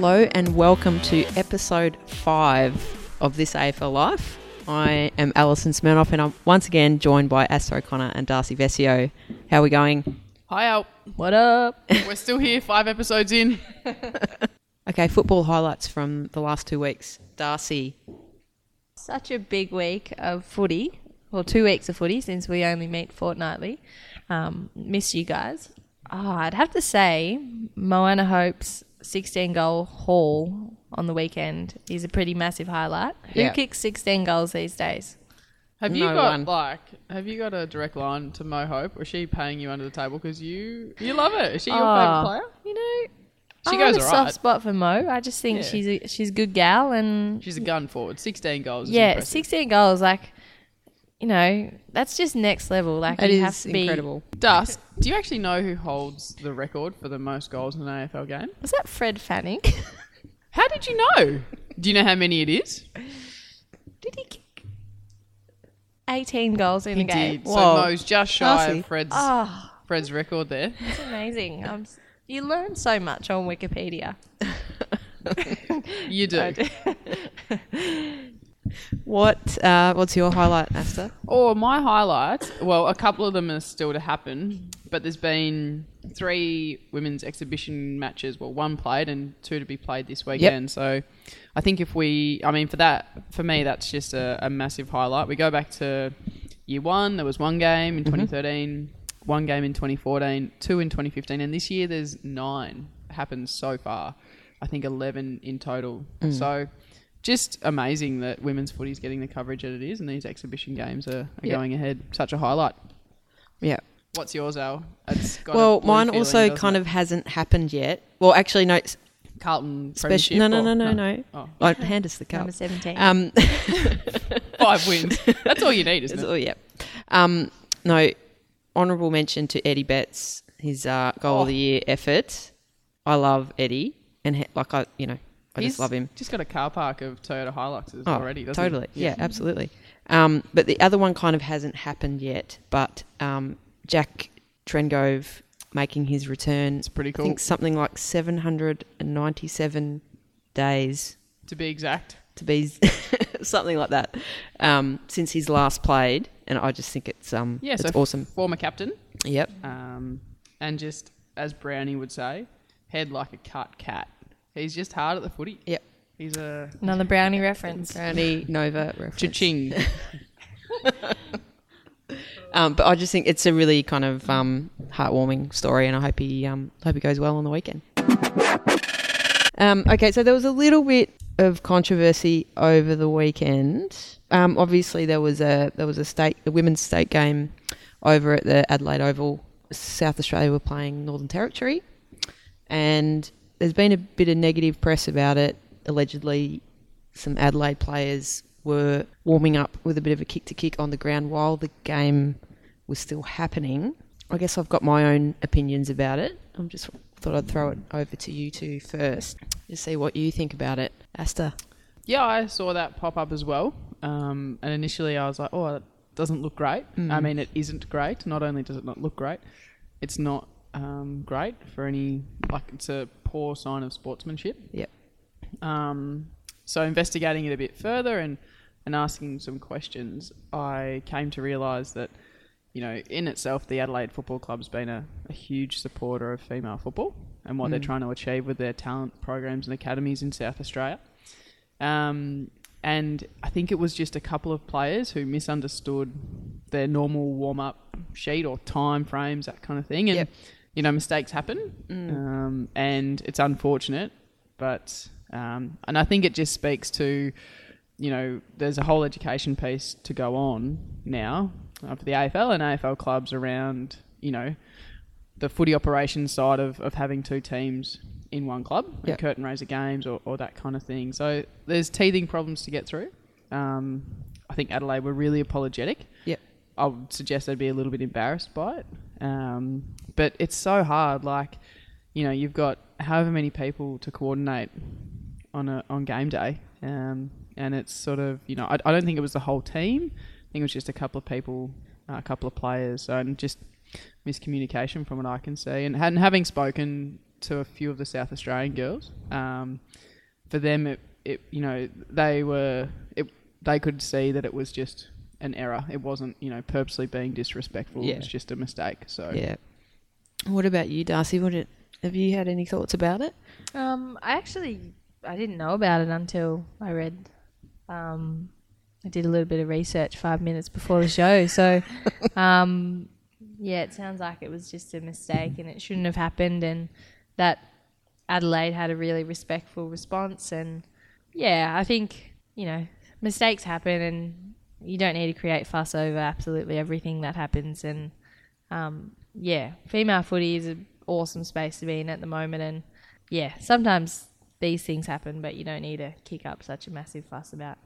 Hello and welcome to episode five of This AFL Life. I am Alison Smirnoff and I'm once again joined by Aasta O'Connor and Darcy Vescio. How are we going? Hi, Al. What up? We're still here, five episodes in. Okay, football highlights from the last two weeks. Darcy, Such a big week of footy, or two weeks of footy since we only meet fortnightly. Um, miss you guys. Oh, I'd have to say Moana Hope's 16 goal haul on the weekend is a pretty massive highlight. Who Yeah. kicks 16 goals these days? Have you No got one. like? Have you got a direct line to Mo Hope, or is she paying you under the table because you you love her? Is she your Oh, favorite ah. player? You know, She I goes have a alright. soft spot for Mo. I just think Yeah. she's a, she's a good gal and She's a gun forward. Sixteen goals. Is yeah, impressive. 16 goals like you know, that's just next level. Like it you have is to be incredible. Dust. Do you actually know who holds the record for the most goals in an AFL game? Was that Fred Fanning? How did you know? Do you know how many it is? Did he kick 18 goals in He a game? did. So Whoa. Mo's just shy Darcy. of Fred's Oh, Fred's record there. it's amazing. Um, you learn so much on Wikipedia. You do. What uh, what's your highlight, Asta? Or my highlight. well, a couple of them are still to happen, but there's been three women's exhibition matches. Well, one played and two to be played this weekend. So I think if we, I mean, for that, for me, that's just a, a massive highlight. We go back to year one, there was one game in 2013, one game in 2014, two in 2015, and this year there's nine happened so far. I think 11 in total. So just amazing that women's footy is getting the coverage that it is, and these exhibition games are, are Yeah. going ahead. Such a highlight. Yeah. What's yours, Al? It's got Well, mine feeling, also kind it? of hasn't happened yet. Well, actually, no. s- Carlton Special. Premiership No, no, no, no, no. Oh, Like, hand us the cup. Number 17. Um, five wins. That's all you need, isn't It's it? all- yeah. Um, no, honourable mention to Eddie Betts, his uh, goal Oh. of the year effort. I love Eddie, and he, like I, you know, I He's just love him. Just got a car park of Toyota Hiluxes Oh, already, doesn't he? totally. Yeah, absolutely. Um, but the other one kind of hasn't happened yet. But um, Jack Trengove making his return. It's pretty cool. I think something like 797 days To be exact. to be something like that um, since he's last played, and I just think it's um Yeah, it's so awesome. Former captain, Yep. um, and just as Brownie would say, head like a cut cat. He's just hard at the footy. Yep. He's a Another brownie reference. Brownie Nova reference. cha-ching. Um, but I just think it's a really kind of um, heartwarming story, and I hope he um, hope he goes well on the weekend. Um, okay, so there was a little bit of controversy over the weekend. Um, obviously, there was a there was a state a women's state game over at the Adelaide Oval. South Australia were playing Northern Territory, and there's been a bit of negative press about it. Allegedly, some Adelaide players were warming up with a bit of a kick to kick on the ground while the game was still happening. I guess I've got my own opinions about it. I'm just thought I'd throw it over to you two first to see what you think about it. Asta. Yeah, I saw that pop up as well. Um, and initially I was like, oh, that doesn't look great. I mean, it isn't great. Not only does it not look great, it's not um, great for any, like, it's a poor sign of sportsmanship. Yep. Um, so investigating it a bit further and, and asking some questions, I came to realise that, you know, in itself, the Adelaide Football Club's been a, a huge supporter of female football and what they're trying to achieve with their talent programs and academies in South Australia. Um, and I think it was just a couple of players who misunderstood their normal warm up sheet or time frames, that kind of thing. And, Yep. You know, mistakes happen. Um, and it's unfortunate, but, um, and I think it just speaks to, you know, there's a whole education piece to go on now uh, for the AFL and AFL clubs around, you know, the footy operations side of, of having two teams in one club, and Yep. curtain raiser games or, or that kind of thing. So there's teething problems to get through. Um, I think Adelaide were really apologetic. Yep. I would suggest they'd be a little bit embarrassed by it. Um, but it's so hard. Like, you know, you've got however many people to coordinate on a on game day, um, and it's sort of you know I, I don't think it was the whole team. I think it was just a couple of people, uh, a couple of players, so, and just miscommunication from what I can see. And, and having spoken to a few of the South Australian girls. Um, for them, it, it you know they were it, they could see that it was just an error. It wasn't you know purposely being disrespectful. Yeah. It was just a mistake. So Yeah. What about you, Darcy? What did, have you had any thoughts about it? Um, I actually I didn't know about it until I read. Um, I did a little bit of research five minutes before the show, so um, yeah, it sounds like it was just a mistake and it shouldn't have happened, and that Adelaide had a really respectful response, and yeah, I think you know mistakes happen, and you don't need to create fuss over absolutely everything that happens, and um, yeah, female footy is an awesome space to be in at the moment, and yeah, sometimes these things happen, but you don't need to kick up such a massive fuss about.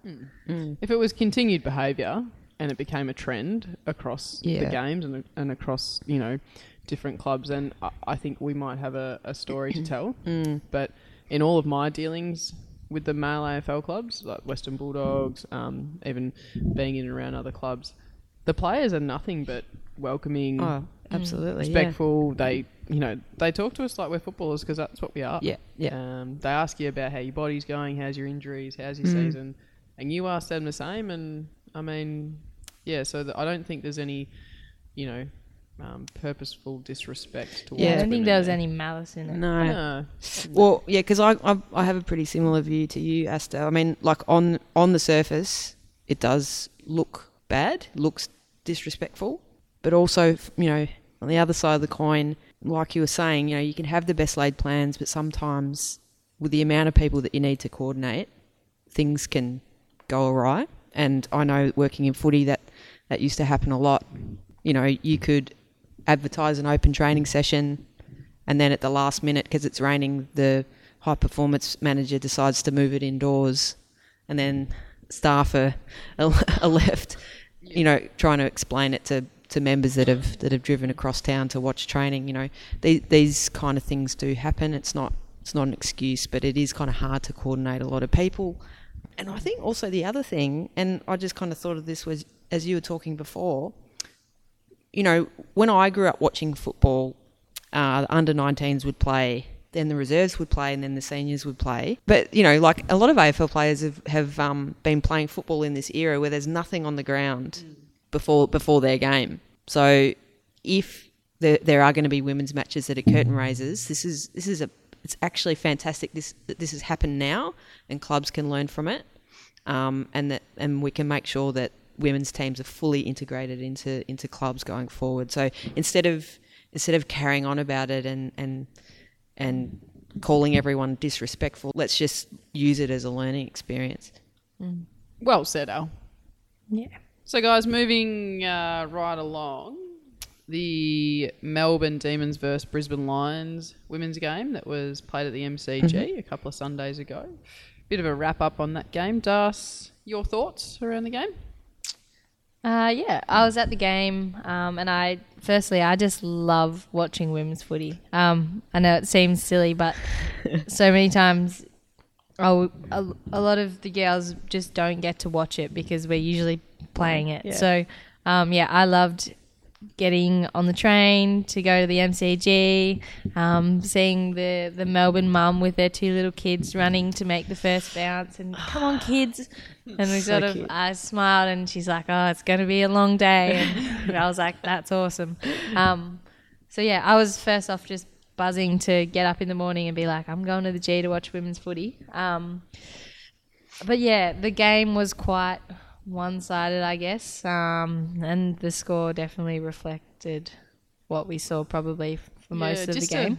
if it was continued behaviour and it became a trend across the games and and across you know different clubs, then I, I think we might have a, a story to tell. Mm. But in all of my dealings with the male AFL clubs, like Western Bulldogs, um, even being in and around other clubs, the players are nothing but welcoming, Oh, absolutely. respectful. They, you know, they talk to us like we're footballers because that's what we are. Yeah. Yeah. yeah. Um, they ask you about how your body's going, how's your injuries, how's your Mm. season, and you ask them the same. And I mean, yeah. So th I don't think there's any, you know, um, purposeful disrespect towards. Yeah. I don't women think there was any malice in it. No. No. Well, yeah, because I, I I have a pretty similar view to you, Asta. I mean, like on on the surface, it does look bad, looks disrespectful, but also, you know, on the other side of the coin, like you were saying, you know, you can have the best laid plans, but sometimes with the amount of people that you need to coordinate, things can go awry. And I know working in footy that that used to happen a lot. You know, you could advertise an open training session and then at the last minute because it's raining the high performance manager decides to move it indoors and then staff are, are left you know trying to explain it to, to members that have that have driven across town to watch training you know. These, these kind of things do happen. It's not it's not an excuse but it is kind of hard to coordinate a lot of people. And I think also the other thing and I just kind of thought of this was as you were talking before you know, when I grew up watching football, uh, under 19s would play, then the reserves would play, and then the seniors would play. But, you know, like a lot of AFL players have, have um, been playing football in this era where there's nothing on the ground before before their game. So if there, there are going to be women's matches that are curtain raisers, this is this is a it's actually fantastic this that this has happened now and clubs can learn from it. Um, and that and we can make sure that women's teams are fully integrated into into clubs going forward. So instead of instead of carrying on about it and and and calling everyone disrespectful, let's just use it as a learning experience. Well said, Al. Yeah. So, guys, moving uh, right along, the Melbourne Demons versus Brisbane Lions women's game that was played at the MCG a couple of Sundays ago. Bit of a wrap up on that game. Das, your thoughts around the game? Uh, yeah, I was at the game, um, and I firstly I just love watching women's footy. Um, I know it seems silly, but so many times, oh, a, a lot of the girls just don't get to watch it because we're usually playing it. Yeah. So, um, yeah, I loved getting on the train to go to the MCG, um, seeing the, the Melbourne mum with their two little kids running to make the first bounce, and come on, kids. And we So sort of. I smiled, and she's like, "Oh, it's going to be a long day," and I was like, "That's awesome." Um, so yeah, I was first off just buzzing to get up in the morning and be like, "I'm going to the G to watch women's footy." Um, but yeah, the game was quite one-sided, I guess, um, and the score definitely reflected what we saw probably for most Yeah, of the game.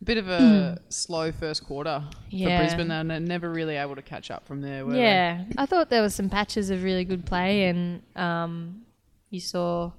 A bit of a slow first quarter Yeah. for Brisbane, and they're never really able to catch up from there. Were they? Yeah, I thought there was some patches of really good play, and um, you saw,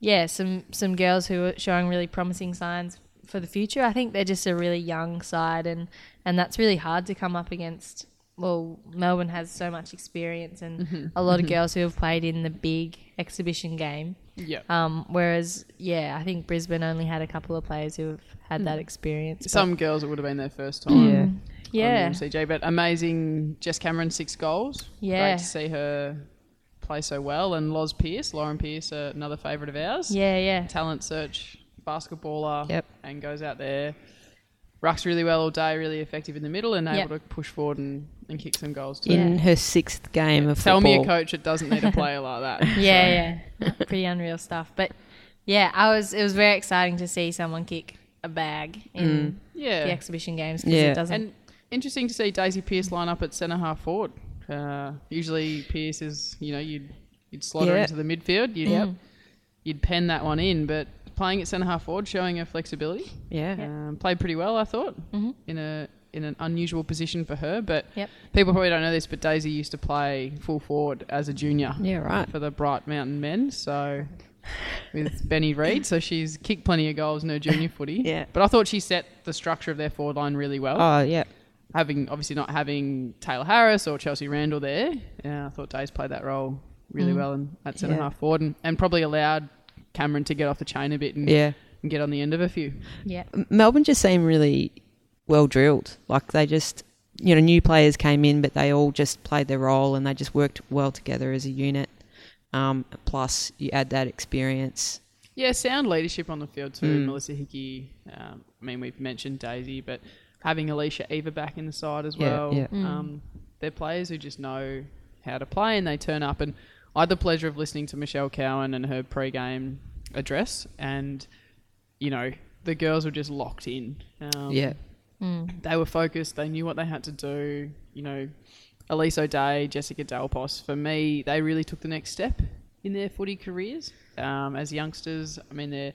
yeah, some some girls who were showing really promising signs for the future. I think they're just a really young side, and and that's really hard to come up against. Well, Melbourne has so much experience, and a lot of girls who have played in the big exhibition game. Yeah. Um, whereas, yeah, I think Brisbane only had a couple of players who have had that experience. Some girls it would have been their first time. Yeah. yeah, MCG, but amazing. Jess Cameron six goals. Yeah. great to see her play so well. And Loz Pearce, Lauren Pearce, uh, another favourite of ours. yeah, yeah. talent search basketballer. Yep. and goes out there rucks really well all day, really effective in the middle, and Yep. able to push forward and, and kick some goals too. In her sixth game of course. Tell football. me a coach that doesn't need a player like that. Yeah, yeah, pretty unreal stuff. But yeah, I was. It was very exciting to see someone kick a bag in Yeah. the exhibition games because Yeah. it doesn't. And interesting to see Daisy Pearce line up at centre half forward. Uh, usually Pearce is, you know, you'd you'd slot her into the midfield, you'd Yep. you'd pen that one in, but playing at centre half forward, showing her flexibility, Yeah. um, played pretty well, I thought, Mhm. in a in an unusual position for her. But Yep. people probably don't know this, but Daisy used to play full forward as a junior Yeah, right. for the Bright Mountain Men. So with Benny Reid, so she's kicked plenty of goals in her junior footy. Yeah. But I thought she set the structure of their forward line really well Oh, yeah. having obviously not having Tayla Harris or Chelsea Randall there, yeah, I thought Daisy played that role really mm. well in, at centre Yeah. half forward and, and probably allowed Cameron to get off the chain a bit and, Yeah. and get on the end of a few. yeah, Melbourne just seemed really well drilled. Like they just, you know, new players came in, but they all just played their role and they just worked well together as a unit. Um, plus, you add that experience. Yeah, sound leadership on the field too. Mm. Melissa Hickey. Um, I mean, we've mentioned Daisy, but having Alicia Eva back in the side as Yeah, well. yeah. Um, they're players who just know how to play and they turn up. And I had the pleasure of listening to Michelle Cowan and her pre-game address, and you know the girls were just locked in. Um, yeah. They were focused. They knew what they had to do. You know, Elise O'Dea, Jessica Dal Pos. For me, they really took the next step in their footy careers um, as youngsters. I mean, they're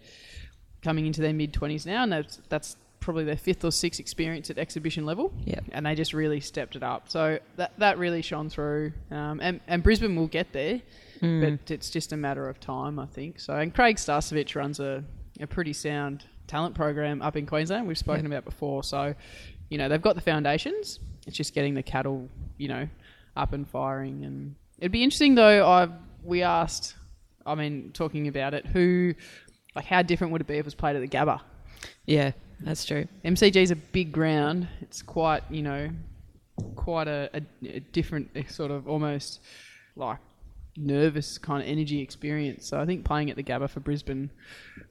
coming into their mid twenties now, and that's, that's probably their fifth or sixth experience at exhibition level. Yep. and they just really stepped it up. So that that really shone through. Um, and and Brisbane will get there, Mm. but it's just a matter of time, I think. So and Craig Starcevich runs a a pretty sound talent program up in Queensland. We've spoken about before. So, you know, they've got the foundations. It's just getting the cattle, you know, up and firing. And it'd be interesting though. I we asked, I mean, talking about it, who, like, how different would it be if it was played at the Gabba? Yeah, that's true. MCG is a big ground. It's quite, you know, quite a, a, a different sort of almost like nervous kind of energy experience. So I think playing at the Gabba for Brisbane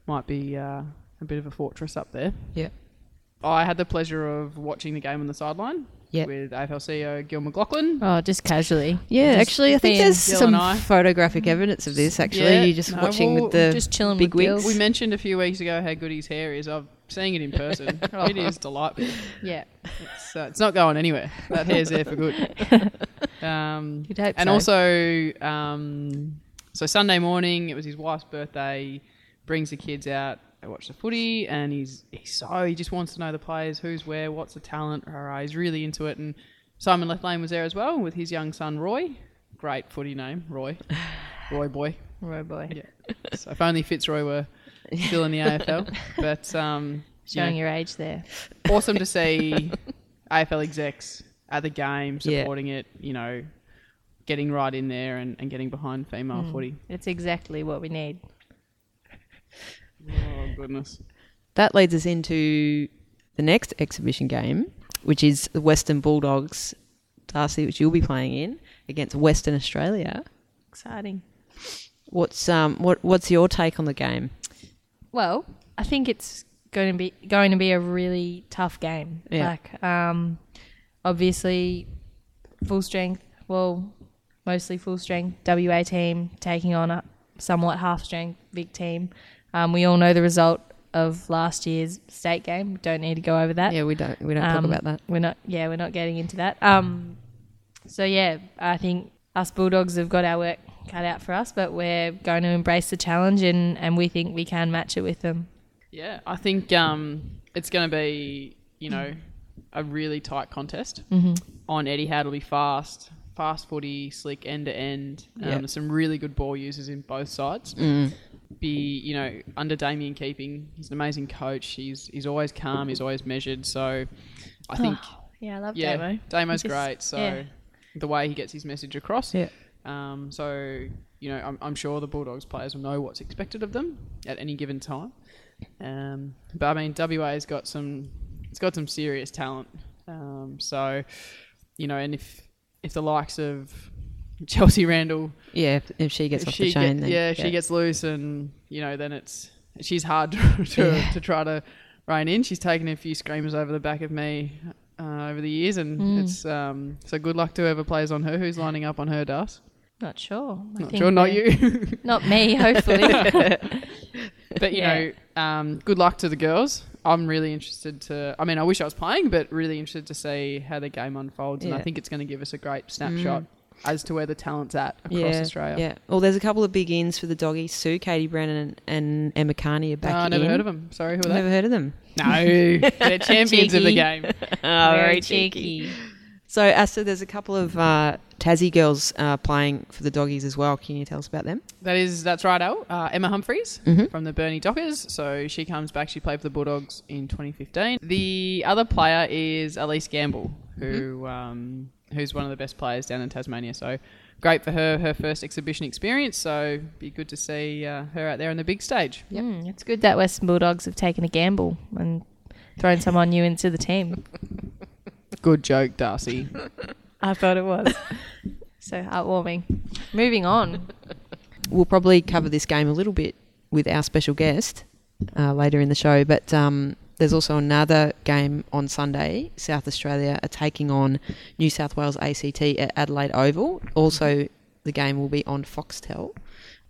might be uh, a bit of a fortress up there. Yeah. I had the pleasure of watching the game on the sideline Yep. with AFL CEO Gil McLachlan. oh, just casually. Yeah, Just actually, I think there's Gil some I. photographic evidence of this. Actually, Yeah, you're just no, watching well, with the just chilling big with wigs. We mentioned a few weeks ago how good his hair is. I'm seeing it in person. it is delightful. Yeah, It's, uh, it's not going anywhere. That hair's there for good. Um, You'd hope and so. also, um, so Sunday morning, it was his wife's birthday. Brings the kids out. They watch the footy, and he's he's so he just wants to know the players, who's where, what's the talent. Rah, He's really into it. And Simon Lethlean was there as well with his young son Roy. Great footy name, Roy. Roy boy. Roy boy. Yeah. So if only Fitzroy were still in the AFL. But um, yeah Showing your age there. awesome to see AFL execs at the game Yeah. supporting it, you know, getting right in there and, and getting behind female footy. It's exactly what we need. Oh, goodness. That leads us into the next exhibition game, which is the Western Bulldogs, Darcy, which you'll be playing in against Western Australia. Exciting. What's um what what's your take on the game? Well, I think it's going to be going to be a really tough game. Yeah. Like, um, obviously, full strength. Well, mostly full strength WA team taking on a somewhat half strength big team. Um, we all know the result of last year's state game. We don't need to go over that. Yeah, we don't we don't talk Um, about that. We're not. Yeah, we're not getting into that. Um, so yeah, I think us Bulldogs have got our work cut out for us, but we're going to embrace the challenge, and and we think we can match it with them. Yeah, I think um, it's going to be, you know, a really tight contest. Mm-hmm. On Etihad, it'll be fast, fast footy, slick end to end. Um. Some really good ball users in both sides. Mm. Be you know under Damien keeping, he's an amazing coach. He's he's always calm. He's always measured. So I think Yeah, I love yeah, Damo. Damo's just- great. So yeah. the way he gets his message across. Yeah. Um, so you know, I'm, I'm sure the Bulldogs players will know what's expected of them at any given time. Um, but I mean, WA's got some, it's got some serious talent. Um, so you know, and if if the likes of Chelsea Randall, Yeah, if, if she gets if off she the chain, get- then yeah, if she gets loose, and you know, then it's she's hard to to, Yeah. to try to rein in. She's taken a few screamers over the back of me uh, over the years, and Mm. it's um, so good luck to whoever plays on her. Who's lining up on her, Das? Not sure. I Not sure, not you. Not me, hopefully. but you Yeah. know, um, good luck to the girls. I'm really interested to. I mean, I wish I was playing, but really interested to see how the game unfolds, and I Yeah. think it's going to give us a great snapshot as to where the talent's at across yeah, Australia. Yeah. Well, there's a couple of big ins for the doggies. Sue, Katie Brennan, and, and Emma Kearney are back Uh, I in. never heard of them. Sorry, who are they? Never heard of them. No, they're champions of the Cheeky. game. Oh, Very cheeky. So, Asta, there's a couple of uh, Tassie girls uh, playing for the doggies as well. Can you tell us about them? That is, that's right, Al. Uh, Emma Humphries Mhm. from the Burnie Dockers. So she comes back. She played for the Bulldogs in 2015. The other player is Elise Gamble, who um, who's one of the best players down in Tasmania. So great for her, her first exhibition experience. So be good to see uh, her out there on the big stage. Mm, it's good that Western Bulldogs have taken a gamble and thrown someone new into the team. Good joke, Darcy. I thought it was. so heartwarming. Moving on. We'll probably cover this game a little bit with our special guest uh, later in the show, but um, there's also another game on Sunday. South Australia are taking on New South Wales ACT at Adelaide Oval. Also, the game will be on Foxtel.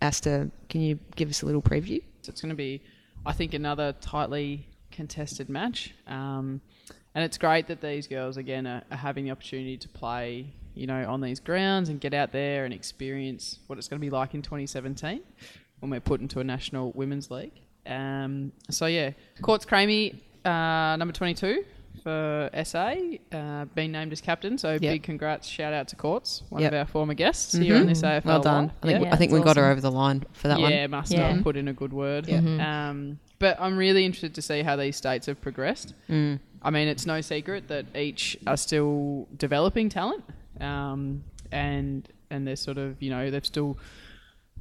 Asta, can you give us a little preview? So it's going to be, I think, another tightly contested match. Um, and it's great that these girls, again, are, are having the opportunity to play, you know, on these grounds and get out there and experience what it's going to be like in 2017 when we're put into a national women's league. Um, so, yeah, Courts Cramey, uh, number 22 for SA, uh, being named as captain. So, big congrats, shout out to Courts, one Yep. of our former guests here on this AFL. Well done. Live. I think, Yeah, I think that's we got her over the line for that one. yeah, must Yeah. have put in a good word. Yeah. Mhm. Um, but I'm really interested to see how these states have progressed. Mm. I mean, it's no secret that each are still developing talent, um, and and they're sort of you know they're still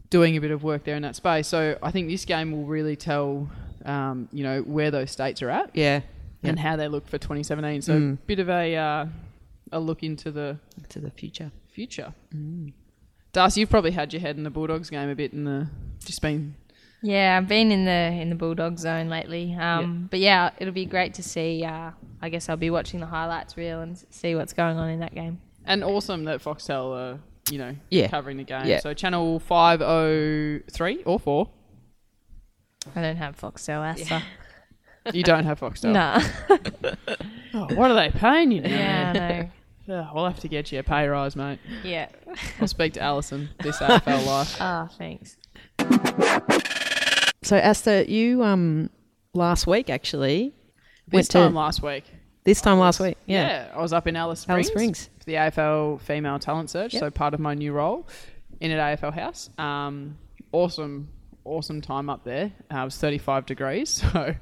doing a bit of work there in that space. So I think this game will really tell um, you know where those states are at Yeah. and how they look for 2017. So Mm. bit of a uh, a look into the To the future. future. Darcy, you've probably had your head in the Bulldogs game a bit in the just been Yeah, I've been in the in the Bulldog zone lately. Um, But yeah, it'll be great to see. Uh, I guess I'll be watching the highlights reel and see what's going on in that game. And awesome that Foxtel are, you know, Yeah. covering the game. Yeah. So channel 503 or 4. I don't have Foxtel, Asta. You don't have Foxtel. Nah. Oh, what are they paying you now? yeah, I know. Oh, we'll have to get you a pay rise, mate. Yeah. I'll speak to Alison this AFL life. Ah, thanks. So, Asta, you um last week actually This went time to last week. this time last week. Yeah. Yeah. I was up in Alice Springs. Alice Springs. For the AFL Female Talent Search. Yep. So part of my new role in at AFL House. Um, awesome, awesome time up there. Uh, it was 35 degrees, so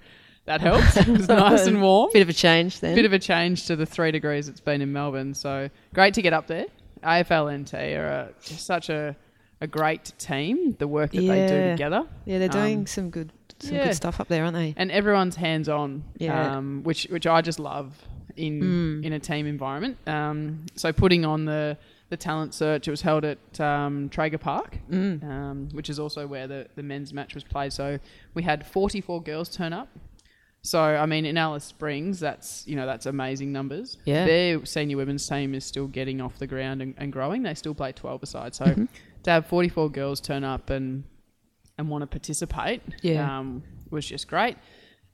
that helped. It was nice and warm. Bit of a change then. bit of a change to the three degrees it's been in Melbourne. So great to get up there. AFLNT are a, just such a, a great team. The work that they do together, yeah, they're doing um, some good some yeah. good stuff up there, aren't they? and everyone's hands on. Yeah. um, which which I just love in Mm. in a team environment. Um, so putting on the the talent search, it was held at um, Traeger Park. Mm. Um, which is also where the, the men's match was played. So we had 44 girls turn up. So I mean, in Alice Springs, that's you know that's amazing numbers. Yeah. their senior women's team is still getting off the ground and, and growing. They still play 12 aside. So Mm-hmm. To have 44 girls turn up and and want to participate, Yeah. um, was just great.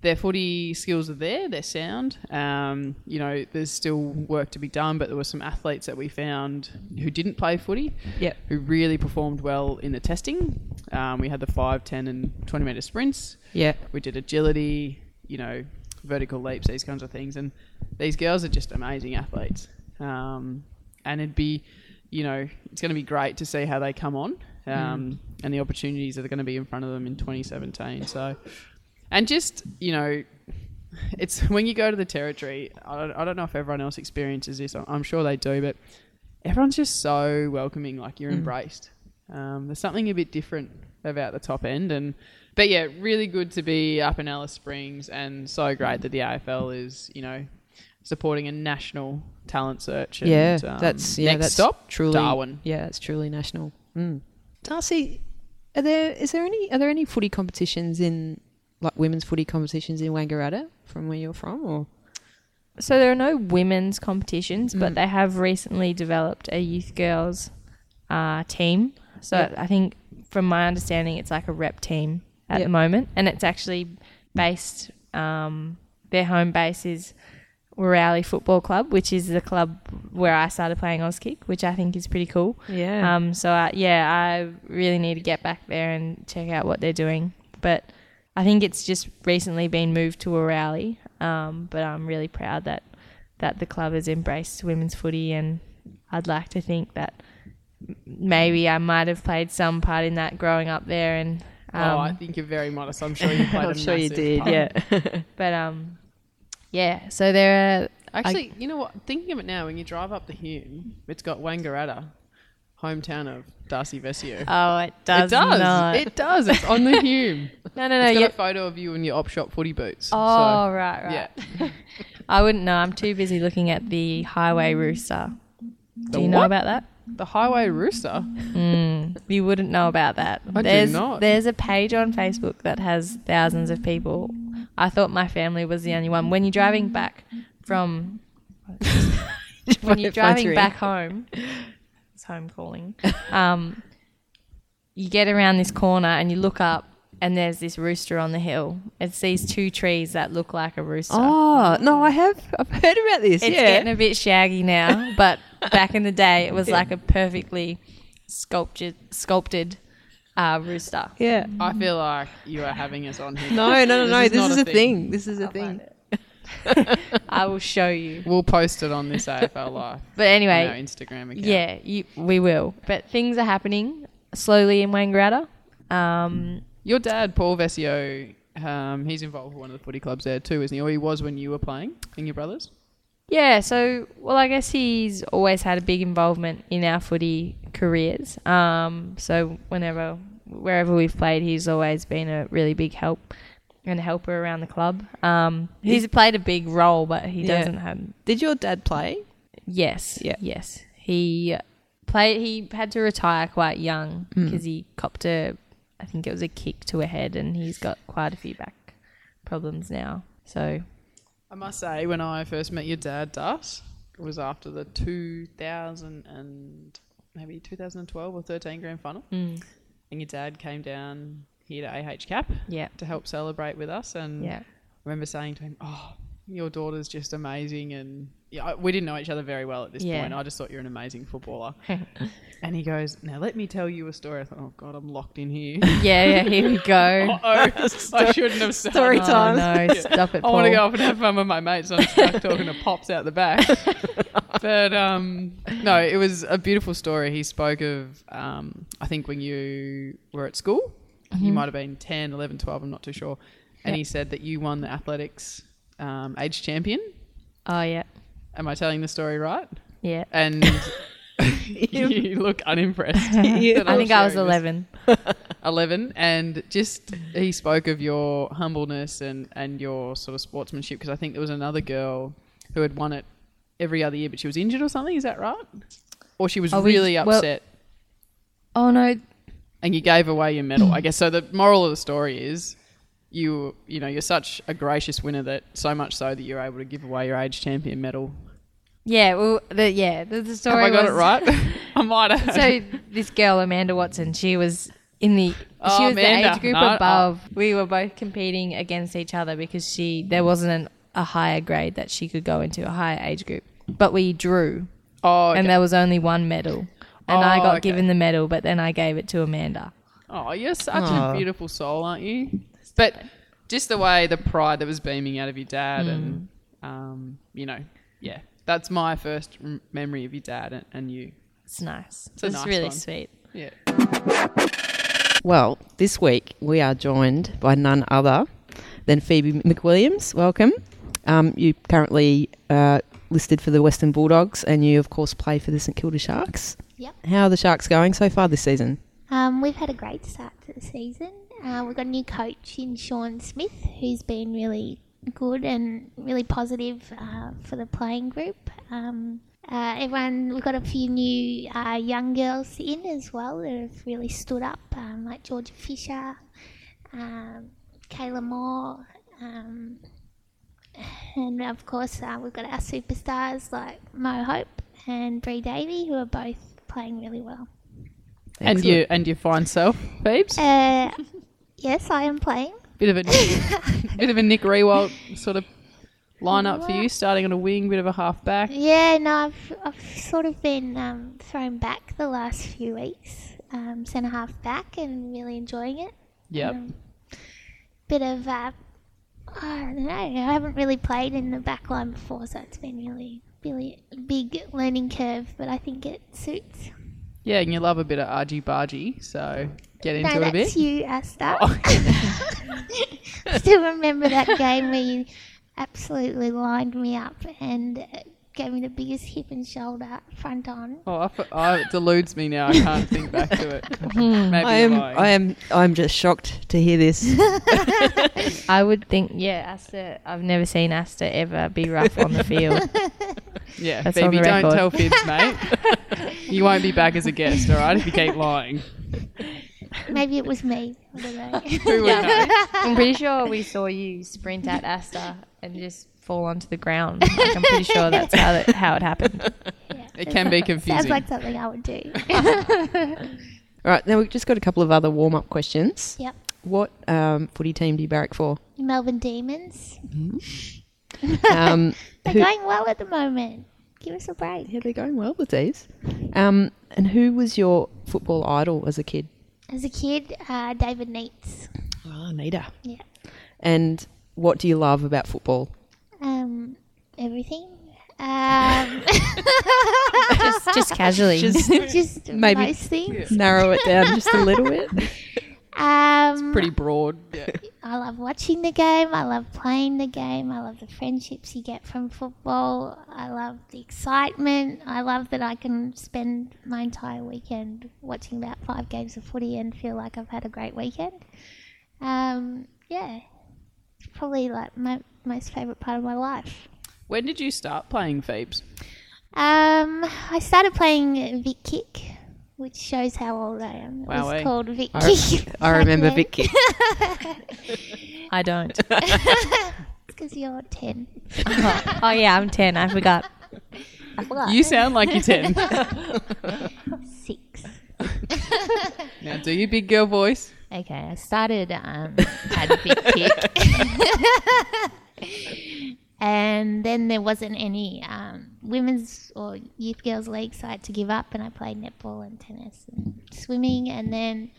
Their footy skills are there. They're sound. Um, you know, there's still work to be done, but there were some athletes that we found who didn't play footy Yep. who really performed well in the testing. Um, we had the 5, 10, and 20 metre sprints. Yeah. We did agility, you know, vertical leaps, these kinds of things. And these girls are just amazing athletes. Um, and it'd be, you know, it's going to be great to see how they come on um, and the opportunities that are going to be in front of them in 2017. So, and just, you know, it's when you go to the territory, I don't, I don't know if everyone else experiences this. I'm- I'm sure they do, but everyone's just so welcoming, like you're embraced. Um, there's something a bit different about the top end, and but yeah, really good to be up in Alice Springs, and so great that the AFL is you know supporting a national talent search. And, Yeah, um, that's yeah, next that's stop truly Darwin. Yeah, it's truly national. Mm. Darcy, are there is there any are there any footy competitions in like women's footy competitions in Wangaratta from where you're from, or So there are no women's competitions, but Mm. they have recently developed a youth girls uh, team. So Yep. I think, from my understanding, it's like a rep team at Yep. the moment, and it's actually based. Um, their home base is Whorouly Football Club, which is the club where I started playing Auskick, which I think is pretty cool. yeah, Um, so I, yeah, I really need to get back there and check out what they're doing. But I think it's just recently been moved to a rally. Um, but I'm really proud that that the club has embraced women's footy, and I'd like to think that maybe I might have played some part in that growing up there. And um, oh, I think you're very modest. I'm sure you played. I'm sure you did. part. Yeah, but um, yeah. So there are Actually, you know what? Thinking of it now, when you drive up the Hume, it's got Wangaratta, hometown of Darcy Vescio. oh, it does, it does. not. It does. It's on the Hume. no, no, no. it's got a photo of you in your op shop footy boots. oh, so, right, right. yeah. I wouldn't know. I'm too busy looking at the Highway Rooster. The Do you know about that? The Highway Rooster. Mm, you wouldn't know about that. I do not. There's a page on Facebook that has thousands of people. I thought my family was the only one. When you're driving back from, when you're driving back home, it's home calling. Um, you get around this corner and you look up, and there's this rooster on the hill. It's these two trees that look like a rooster. Oh no, I have. I've heard about this. It's yeah. getting a bit shaggy now, but back in the day, it was like a perfectly sculptured, sculpted uh, rooster. yeah. I feel like you are having us on here. No, no, no, no. This not is a thing. This is a I'll thing. I will show you. We'll post it on this AFL Live. But on our anyway, Instagram account. yeah, you, we will. But things are happening slowly in Wangaratta. Um, Your dad, Paul Vescio, um, he's involved with one of the footy clubs there too, isn't he? Or he was when you were playing and your brothers? Yeah, so, well, I guess he's always had a big involvement in our footy careers. Um, so whenever, wherever we've played, he's always been a really big help and a helper around the club. Um, he's played a big role, but he Yeah. doesn't have Did your dad play? Yes. Yeah. Yes. He played. He had to retire quite young Mm. because he copped a, I think it was a kick to a head, and he's got quite a few back problems now. So I must say, when I first met your dad, Das, it was after the 2000 and maybe 2012 or 13 grand final. mm, And your dad came down here to AH Cap yeah, to help celebrate with us. And yeah, I remember saying to him, Oh, your daughter's just amazing. And yeah, we didn't know each other very well at this Yeah. point. I just thought you're an amazing footballer. and he goes, Now let me tell you a story. I thought, Oh, God, I'm locked in here. yeah, yeah. Here we go. oh, I shouldn't have started. Story Oh, time. no, stop it, I want to go off and have fun with my mates. I'm stuck talking to pops out the back. but um, no, it was a beautiful story. He spoke of, um, I think when you were at school, you might have been 10, 11, 12, I'm not too sure. And Yep. he said that you won the athletics um, age champion. Oh yeah, Am I telling the story right? yeah. And you look unimpressed. I I'm think I was eleven. 11 and just he spoke of your humbleness and and your sort of sportsmanship because i think there was another girl who had won it every other year but she was injured or something is that right or she was Oh, we- really well- upset Oh no, and you gave away your medal i guess so the moral of the story is you you know you're such a gracious winner that so much so that you're able to give away your age champion medal yeah. Well, the, yeah. The, the have story i got was, it right i might have so this girl Amanda Watson, she was in the Oh, she was Amanda. the age group No, above. We were both competing against each other because she there wasn't an, a higher grade that she could go into a higher age group. But we drew, oh okay. and there was only one medal, and I Oh, got okay. given the medal, but then I gave it to Amanda. Oh, you're such Aw. a beautiful soul, aren't you? But just the way the pride that was beaming out of your dad, and um, you know, yeah, that's my first m- memory of your dad and, and you. It's nice. It's a It's nice really one. sweet. Yeah. Well, this week we are joined by none other than Phoebe McWilliams. Welcome. Um, you currently uh, listed for the Western Bulldogs, and you, of course, play for the St Kilda Sharks. Yep. How are the Sharks going so far this season? Um, we've had a great start to the season. Uh, we've got a new coach in Sean Smith, who's been really good and really positive uh, for the playing group. Um, uh, everyone, we've got a few new uh, young girls in as well that have really stood up, um, like Georgia Fisher, um, Kayla Moore, um, and of course uh, we've got our superstars like Mo Hope and Bree Davey, who are both playing really well. And you and your fine self, Phoebes. Uh, yes, I am playing. Bit of a bit of a Nick Riewoldt sort of lineup for you, starting on a wing, bit of a half back. Yeah, no, I've, I've sort of been um, thrown back the last few weeks, um, centre half back, and really enjoying it. Yep. Um, bit of, uh, I don't know, I haven't really played in the back line before, so it's been really, really big learning curve, but I think it suits. Yeah, and you love a bit of argy bargy, so get into no, it a that's bit. you, Asta. Oh. Still remember that game where you absolutely lined me up and gave me the biggest hip and shoulder front on. Oh, I, f- oh, it deludes me now. I can't think back to it. Maybe hmm. I am. I am. I'm just shocked to hear this. I would think, yeah, Asta. I've never seen Asta ever be rough on the field. Yeah, That's on Phoebe, don't record. tell Fibs, mate. you won't be back as a guest, all right? If you keep lying, Maybe it was me. I don't know. who would know? I'm pretty sure we saw you sprint at Asta and just fall onto the ground. Like, I'm pretty sure that's how that, how it happened. Yeah, It can be confusing. Sounds like something I would do. All right, now we've just got a couple of other warm up questions. yep. What um, footy team do you barrack for? Melbourne Demons. Um, They're who- going well at the moment. Give us a break. yeah, they're going well with these. Um, and who was your football idol as a kid? As a kid, uh, David Neitz. Oh, Nita. Yeah. And what do you love about football? Um, everything. Um, Just, just casually. Just just Maybe- most things. narrow it down just a little bit. Um, it's Pretty broad. Yeah. I love watching the game. I love playing the game. I love the friendships you get from football. I love the excitement. I love that I can spend my entire weekend watching about five games of footy and feel like I've had a great weekend. Um, yeah, probably like my most favourite part of my life. When did you start playing Phoebes? Um, I started playing Vic Kick, which shows how old I am. It Wowee. was called Vic I, Kick. I back remember then. Vic Kick. I don't. It's because you're 10. oh, yeah, I'm 10. I forgot. I forgot. You sound like you're 10. Six. now do your big girl voice. Okay, I started um, at Big Kick. And then there wasn't any um, women's or youth girls league, so I had to give up and I played netball and tennis and swimming. And then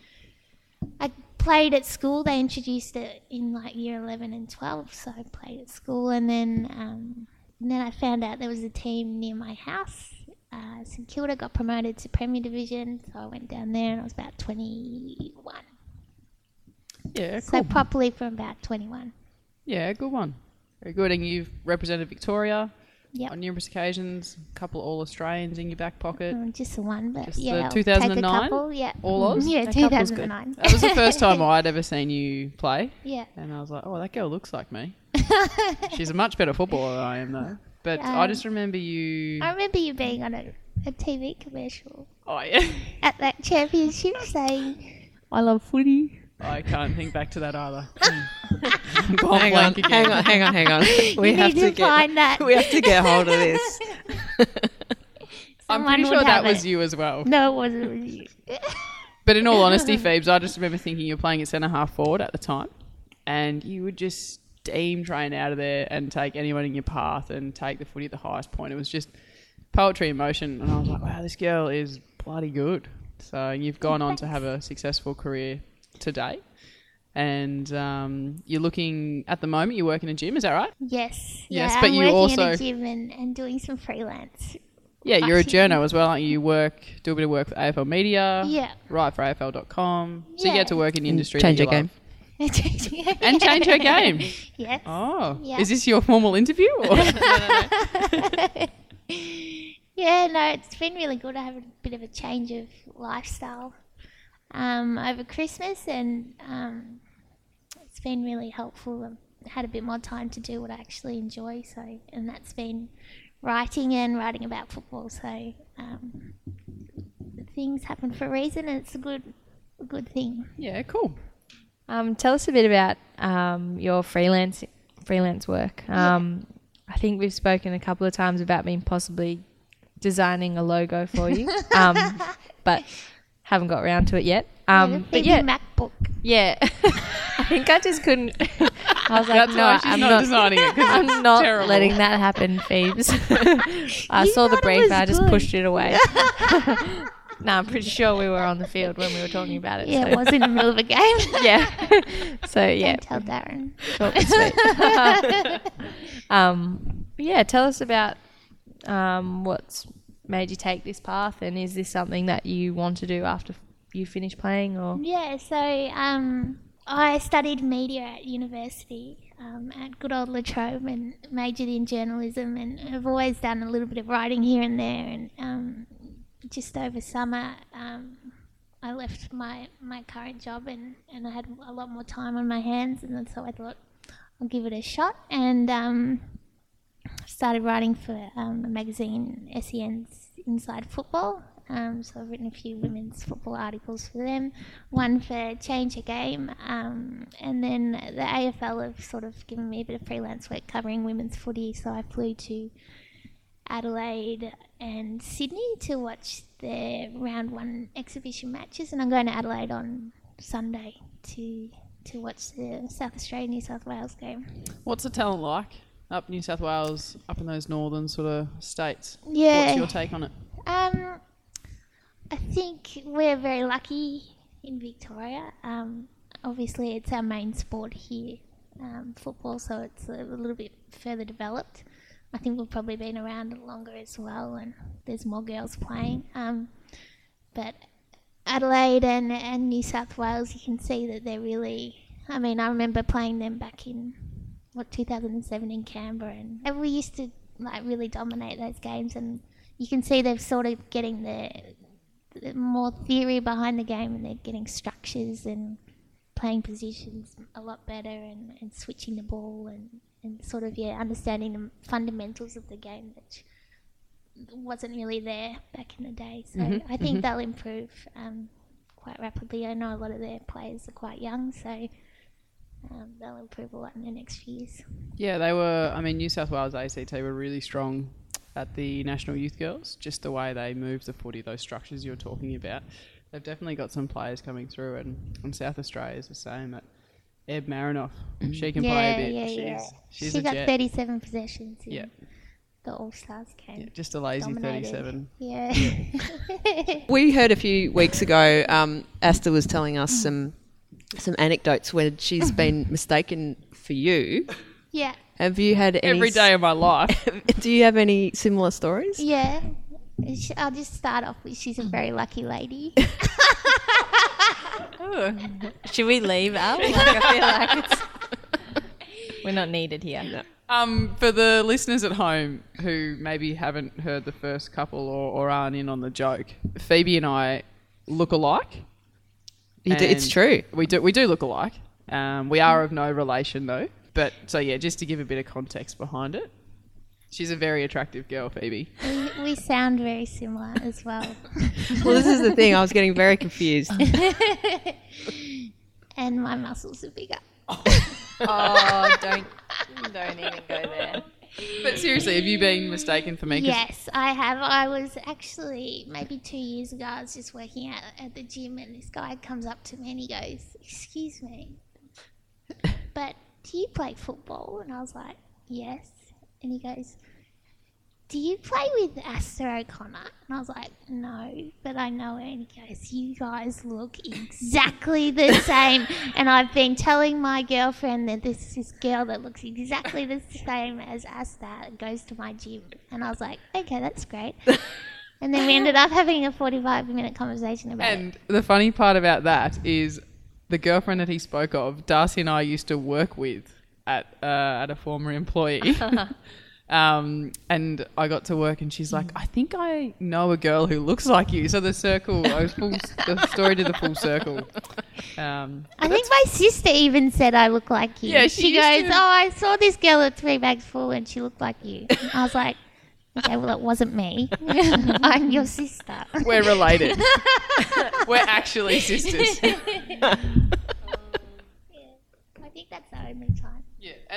I played at school. They introduced it in like year 11 and 12, so I played at school. And then, um, and then I found out there was a team near my house. Uh, St Kilda got promoted to Premier Division, so I went down there and I was about 21. Yeah, cool. So properly from about 21. Yeah, good one. Very good. And you've represented Victoria Yep. on numerous occasions. A couple All Australians in your back pocket. Mm, just the one, but Just yeah, I'll take a 2009? couple. Yeah, All Oz? Yeah, A couple's good. 2009. That was the first time I'd ever seen you play. yeah, And I was like, oh, that girl looks like me. She's a much better footballer than I am, though. But I Um, just remember you. I remember you being on a, a TV commercial Oh, yeah. at that championship saying, I love footy. I can't think back to that either. Gone hang on, again. hang on, hang on, hang on. We "You have need to to, get. find that." We have to get hold of this. I'm pretty sure that have was you as well. No, it wasn't. It was you. But in all honesty, Phoebes, I just remember thinking you were playing at centre half forward at the time, and you would just steam train out of there and take anyone in your path and take the footy at the highest point. It was just poetry in motion, and I was like, wow, this girl is bloody good. So you've gone on to have a successful career today. And um, you're looking at the moment. You work in a gym, is that right? yes, Yes, yeah, but I'm you working also- at a gym and, and doing some freelance. Yeah, you're a Actually- journo as well, aren't you? You work, do a bit of work for AFL Media, Yeah. write for AFL.com. So you get to work in the industry. Change your you game. love. And change her game. yes. Oh, Yeah. is this your formal interview? Or? Yeah, no, it's been really good. I have a bit of a change of lifestyle um, over Christmas, and um, it's been really helpful. I've had a bit more time to do what I actually enjoy. So, and that's been writing and writing about football. So, um, things happen for a reason, and it's a good, a good thing. yeah, cool. Um, tell us a bit about um, your freelance freelance work. Um, I think we've spoken a couple of times about me possibly designing a logo for you, um, but haven't got around to it yet. Um, the but yeah, MacBook. yeah. I think I just couldn't. I was like, That's no, why she's I'm not, not. designing it because I'm not terrible. letting that happen, Phoebes. I You saw the thought it brief, was I just good. pushed it away. no, I'm pretty sure we were on the field when we were talking about it. Yeah, so- it was in the middle of a game. yeah. so yeah, Don't tell Darren. short and sweet. um, yeah, tell us about um, what's made you take this path, and is this something that you want to do after you finish playing, or Yeah, so um, I studied media at university um, at good old La Trobe and majored in journalism, and I've always done a little bit of writing here and there. And um, just over summer, um, I left my, my current job, and, and I had a lot more time on my hands, and so I thought I'll give it a shot, and um, started writing for um, a magazine, SEN's Inside Football. Um, so I've written a few women's football articles for them, one for Change Our Game, um, and then the AFL have sort of given me a bit of freelance work covering women's footy. So I flew to Adelaide and Sydney to watch their round one exhibition matches, and I'm going to Adelaide on Sunday to to watch the South Australia New South Wales game. What's the talent like up New South Wales, up in those northern sort of states? Yeah. What's your take on it? Um, I think we're very lucky in Victoria. Um, obviously, it's our main sport here, um, football, so it's a little bit further developed. I think we've probably been around longer as well, and there's more girls playing. Um, but Adelaide and, and New South Wales, you can see that they're really. I mean, I remember playing them back in what 2007 in Canberra, and, we used to like really dominate those games, and you can see they're sort of getting the, the more theory behind the game, and they're getting structures and playing positions a lot better, and, and switching the ball, and, and sort of yeah, understanding the fundamentals of the game, which wasn't really there back in the day. So I think they'll improve um, quite rapidly. I know a lot of their players are quite young, so um, they'll improve a lot in the next few years. Yeah, they were. I mean, New South Wales ACT were really strong at the National Youth Girls. Just the way they move the footy, those structures you're talking about. They've definitely got some players coming through, and, and South Australia is the same. At Eb Marinoff, she can play a bit. yeah, she's yeah. she's she a got jet. 37 possessions in Yeah. the All Stars game. Yeah, just a lazy Dominated. 37. Yeah. We heard a few weeks ago, um, Aasta was telling us some some anecdotes where she's been mistaken for you. yeah. Have you had any Every day of my life. Do you have any similar stories? Yeah. I'll just start off with she's a very lucky lady. should we leave, Al? Like, I feel like it's, we're not needed here. Um, for the listeners at home who maybe haven't heard the first couple or, or aren't in on the joke, Phoebe and I look alike. You do, it's true. We do we do look alike. Um, we are of no relation though. But so yeah, just to give a bit of context behind it, she's a very attractive girl, Phoebe. we, we sound very similar as well. Well, this is the thing. I was getting very confused. and my muscles are bigger. Oh, don't don't even go there. But seriously, have you been mistaken for me? Yes, I have. I was actually maybe two years ago. I was just working out at the gym, and this guy comes up to me and he goes, "Excuse me, but do you play football?" And I was like, "Yes." And he goes, "Do you play with Aasta O'Connor?" And I was like, "No, but I know her." And he goes, "You guys look exactly the same." and I've been telling my girlfriend that this is this girl that looks exactly the same as Aasta that goes to my gym. And I was like, "Okay, that's great." and then we ended up having a forty-five minute conversation about it. And the funny part about that is the girlfriend that he spoke of, Darcy and I used to work with at uh, at a former employee. um, and I got to work, and she's like, "I think I know a girl who looks like you." So the circle, I was full, the story did the full circle. Um, I think my sister even said I look like you. Yeah, she she, goes, to- "Oh, I saw this girl at three bags full, and she looked like you." And I was like, "Okay, well, it wasn't me. I'm your sister." we're related. we're actually sisters.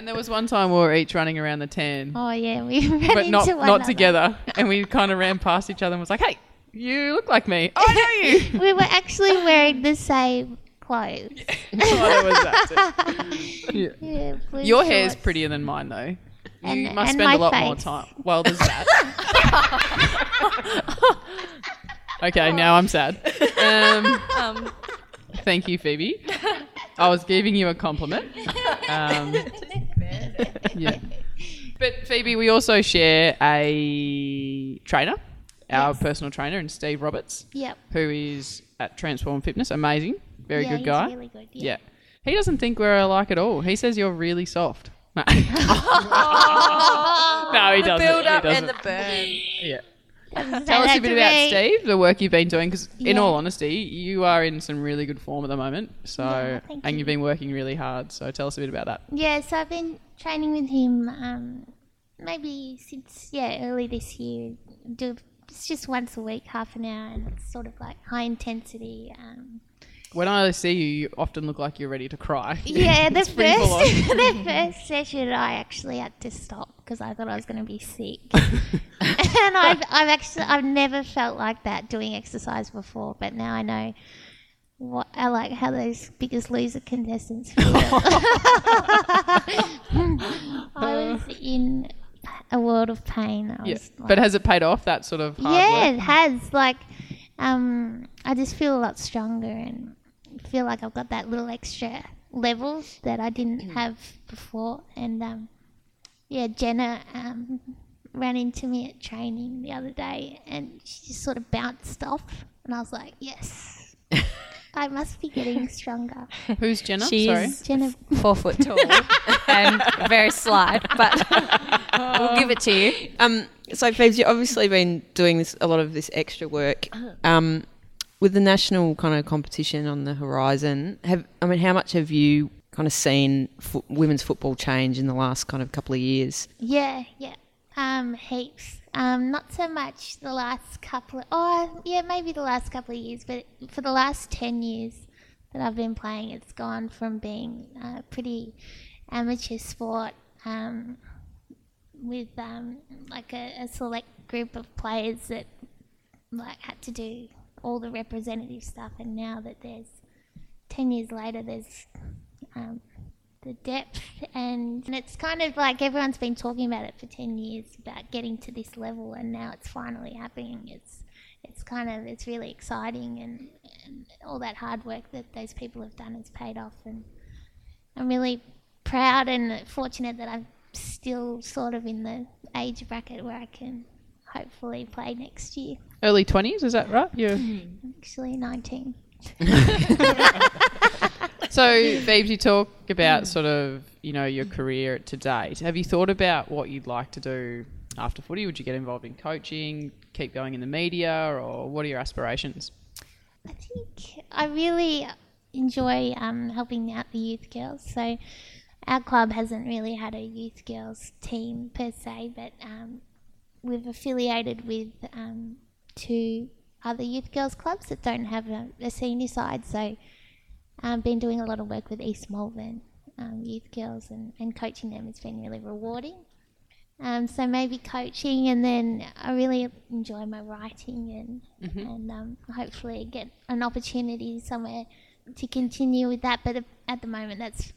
there was one time we were each running around the tan, Oh yeah, we ran but into not one not another. together, and we kind of ran past each other and was like, "Hey, you look like me. Oh, I know you." We were actually wearing the same clothes. oh, was that too. Yeah. Yeah, blue Your hair's shorts. prettier than mine, though. You And- must and spend a my lot more face. time. Well, there's that. okay, now I'm sad. Um, Um, thank you, Phoebe. I was giving you a compliment. Um, yeah. But Phoebe, we also share a trainer, our Yes. personal trainer, and Steve Roberts, Yep. who is at Transform Fitness. Amazing, very yeah, good he's guy. Really good. Yeah. Yeah. He doesn't think we're alike at all. He says you're really soft. No, no he doesn't. The build up he and doesn't. the burn. yeah. Tell us a bit about me. Steve, the work you've been doing, because in all honesty, you are in some really good form at the moment. So, Yeah, and you. you've been working really hard. So, tell us a bit about that. Yeah, so I've been training with him um, maybe since yeah early this year. Do it's just once a week, half an hour, and it's sort of like high intensity. Um, When I see you, you often look like you're ready to cry. yeah, the first the first session I actually had to stop because I thought I was going to be sick. and I've I've actually I've never felt like that doing exercise before, but now I know. What I like how those biggest loser contestants feel. I was in a world of pain. I Yeah. was But has it paid off, that sort of hard yeah, work? it has. Like, um, I just feel a lot stronger and feel like I've got that little extra level that I didn't have before. And um, yeah, Jenna um, ran into me at training the other day, and she just sort of bounced off, and I was like, yes, I must be getting stronger. Who's Jenna? She's- Sorry. Jenna, Four foot tall and very slight, but we'll give it to you. Um, so, Phoebes, you've obviously been doing this a lot of this extra work. Um, with the national kind of competition on the horizon, have I mean, how much have you kind of seen fo- women's football change in the last kind of couple of years? Yeah, yeah. Um, heaps. Um, not so much the last couple of, oh, yeah, maybe the last couple of years, but for the last 10 years that I've been playing, it's gone from being a pretty amateur sport um, with um, like a, a select group of players that like had to do all the representative stuff, and now that there's 10 years later, there's um, the depth and, and it's kind of like everyone's been talking about it for 10 years about getting to this level and now it's finally happening. It's it's kind of it's really exciting and, and all that hard work that those people have done has paid off and i'm really proud and fortunate that i'm still sort of in the age bracket where i can hopefully play next year Early 20s, is that right? You're... Actually 19 So, Babes, you talk about sort of, you know, your career to date. Have you thought about what you'd like to do after footy? Would you get involved in coaching, keep going in the media, or what are your aspirations? I think I really enjoy um, helping out the youth girls. So our club hasn't really had a youth girls team per se, but um, we've affiliated with um, two other youth girls clubs that don't have a, a senior side. So I've been doing a lot of work with East Malvern um, youth girls and, and coaching them It's been really rewarding. Um, so maybe coaching, and then I really enjoy my writing, and and um, hopefully get an opportunity somewhere to continue with that. But at the moment, that's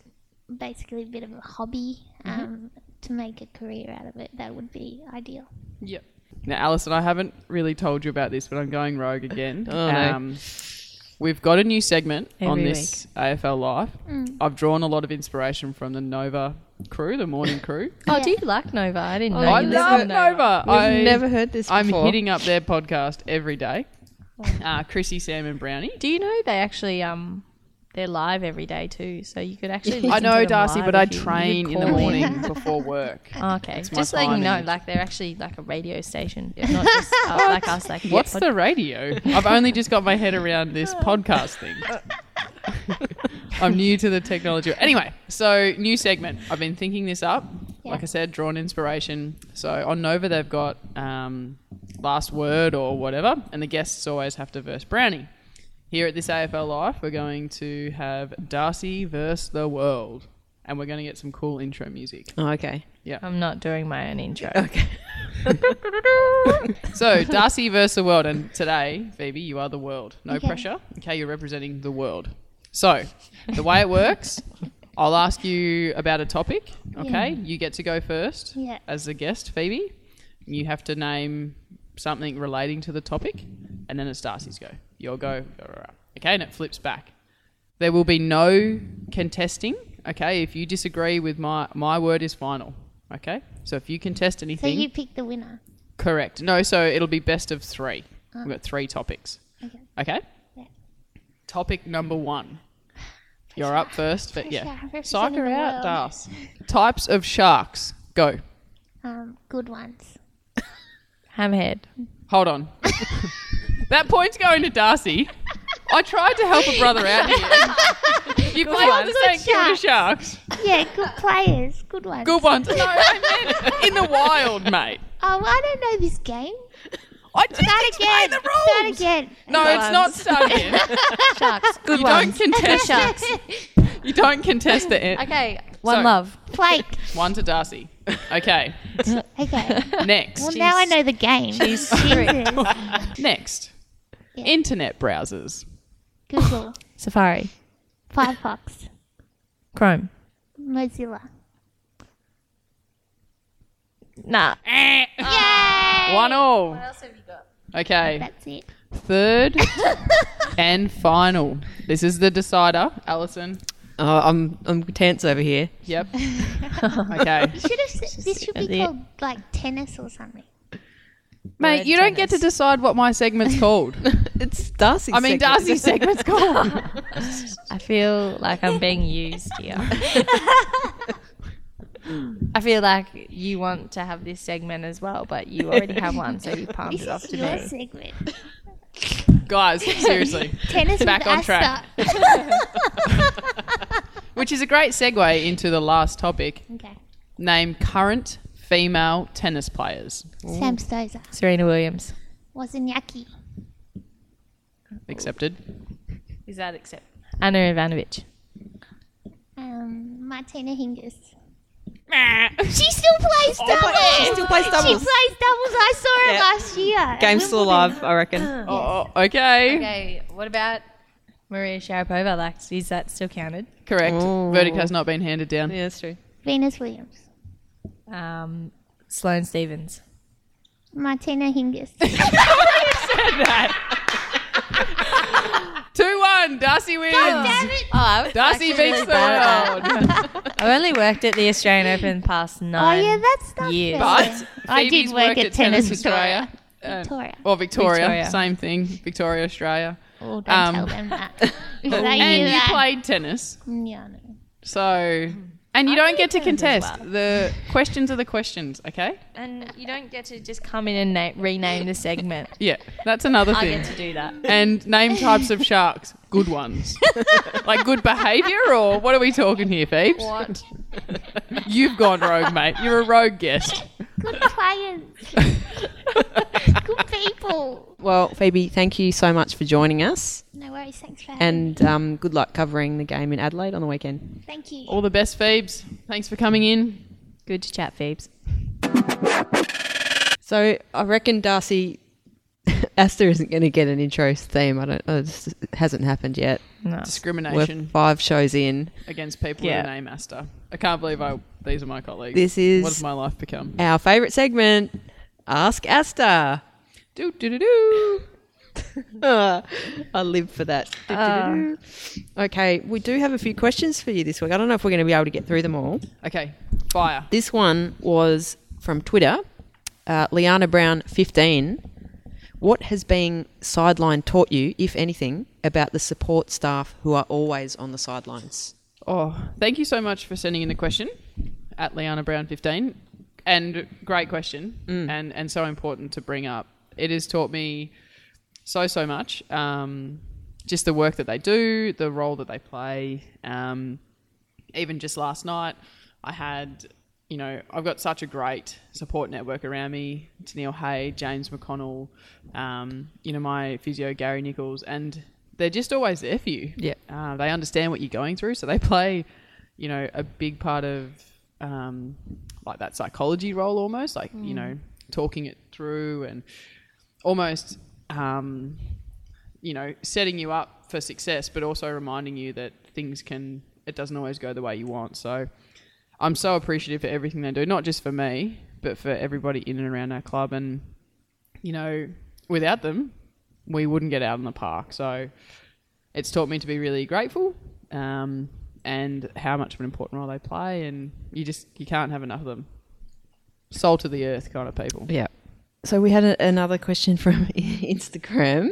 basically a bit of a hobby. Um, To make a career out of it, that would be ideal. Yep. Now, Alison, I haven't really told you about this, but I'm going rogue again. Oh, no. um, we've got a new segment on Every this AFL Life. I've drawn a lot of inspiration from the Nova crew, the morning crew. Oh, do you like Nova? I didn't know. I love Nova. We've I, never heard this I'm before. hitting up their podcast every day. Uh, Chrissy, Sam, and Brownie. Do you know they actually um they're live every day too, so you could actually. I know, Darcy, but I if you- you could train in the morning before work. Oh, okay, my just so you know, like they're actually like a radio station, not just uh, like us. Like What's pod- the radio? I've only just got my head around this podcast thing. I'm new to the technology. Anyway, so new segment. I've been thinking this up. Yeah. Like I said, drawn inspiration. So on Nova, they've got um, last word or whatever, and the guests always have to verse Brownie. Here at this AFL Life, we're going to have Darcy versus the world. and we're going to get some cool intro music. Oh, okay. I'm not doing my own intro. Okay. So, Darcy versus the world, and today, Phoebe, you are the world. No Okay. pressure. Okay, you're representing the world. So, the way it works, I'll ask you about a topic. Okay, you get to go first Yeah. as a guest, Phoebe. You have to name something relating to the topic, and then it's Darcy's go. You'll go. Okay, and it flips back. There will be no contesting. Okay, if you disagree with my my word is final. Okay, so if you contest anything, So anything, you pick the winner. Correct. No, so it'll be best of three. We've got three topics. Okay. Okay? Yeah. Topic number one. You're up first, but yeah. Pressure, Psych her out, world. Das. Types of sharks. Go. Um, good ones. Hamhead. Hold on. that point's going to Darcy. I tried to help a brother out here. You play on the Good same kill the sharks. sharks. Yeah, good players. Good ones. Good ones. No, I meant in the wild, mate. Oh, I don't know this game. I didn't Start explain again. the Start rules. again. No, it's not starting. Sharks. Good you ones. don't contest. Sharks. You don't contest the end. Okay. One So- love. Flake. One to Darcy. Okay. Okay. Next. Well, now I know the game. She's Jesus. Next. Yeah. Internet browsers. Google. Safari. Firefox. Chrome. Mozilla. Nah. Yay! One all. What else have you got? Okay. That's it. Third and final. This is the decider. Alison. Oh, I'm I'm tense over here. Yep. Okay. Should have this should be That's it. called like tennis or something. Mate, Word you don't get to decide what my segment's called. It's Darcy's. I mean, segment. Darcy's segment's called. I feel like I'm being used here. I feel like you want to have this segment as well, but you already have one, so you palmed This it off is to your me. segment. Guys, seriously. Tennis Back on Aasta. track. Which is a great segue into the last topic. okay. Name current female tennis players. Sam Stosur. Serena Williams. Wozniacki. Accepted. Is that accept? Ana Ivanovic. Um, Martina Hingis. she still plays doubles. she still plays doubles. She plays doubles. I saw her Yeah. last year. Game's still alive, I reckon. Oh, okay. Okay, what about Maria Sharapova? Like, is that still counted? Correct. Ooh. Verdict has not been handed down. Yeah, that's true. Venus Williams. Um, Sloane Stevens. Martina Hingis. Two one. Darcy wins. Damn it. Oh, I was Darcy actually beats really the bad at world. I've only worked at the Australian Open past Oh nine. yeah, that's not years. fair. But I Phoebe's did work worked at Tennis Australia. Uh, Victoria. Or Victoria, Victoria. same thing. Victoria, Australia. Oh, don't Um, tell them that. Did and you that? played tennis, Yeah, no. so and you I don't get to contest. well. The questions are the questions, okay? And you don't get to just come in and na- rename the segment. Yeah, that's another I thing. get to do that. And name types of sharks, good ones, like good behaviour, or what are we talking here, Phoebes? What? You've gone rogue, mate. You're a rogue guest. Good players. Good people. Well, Phoebe, thank you so much for joining us, No worries. Thanks for having me. and um, good luck covering the game in Adelaide on the weekend. Thank you. All the best, Phoebes. Thanks for coming in. Good to chat, Phoebes. So I reckon Darcy Aasta isn't going to get an intro theme. I don't. It just hasn't happened yet. No. We're Discrimination five shows in. against people Yeah. who name Aasta. I can't believe I, these are my colleagues. This is what has my life become? our favourite segment. Ask Aasta. Do do do do. Ah, I live for that. Do-do-do-do. okay, we do have a few questions for you this week. I don't know if we're going to be able to get through them all. Okay, fire. This one was from Twitter, uh, Liana Brown, 15. What has being sidelined taught you, if anything, about the support staff who are always on the sidelines? Oh, thank you so much for sending in the question at Liana Brown fifteen, and great question, and and so important to bring up. It has taught me so so much. Um, just the work that they do, the role that they play. Um, even just last night, I had, you know, I've got such a great support network around me. Tennille Hay, James McConnell, um, you know, my physio Gary Nichols, and they're just always there for you. Yeah. Uh, they understand what you're going through, so they play, you know, a big part of um, like that psychology role almost, like, you know, talking it through and almost, um, you know, setting you up for success, but also reminding you that things can, it doesn't always go the way you want. So I'm so appreciative for everything they do, not just for me, but for everybody in and around our club. And, you know, without them, we wouldn't get out in the park. So it's taught me to be really grateful um, and how much of an important role they play. And you just, you can't have enough of them. Salt of the earth kind of people. Yeah. So we had a, another question from Instagram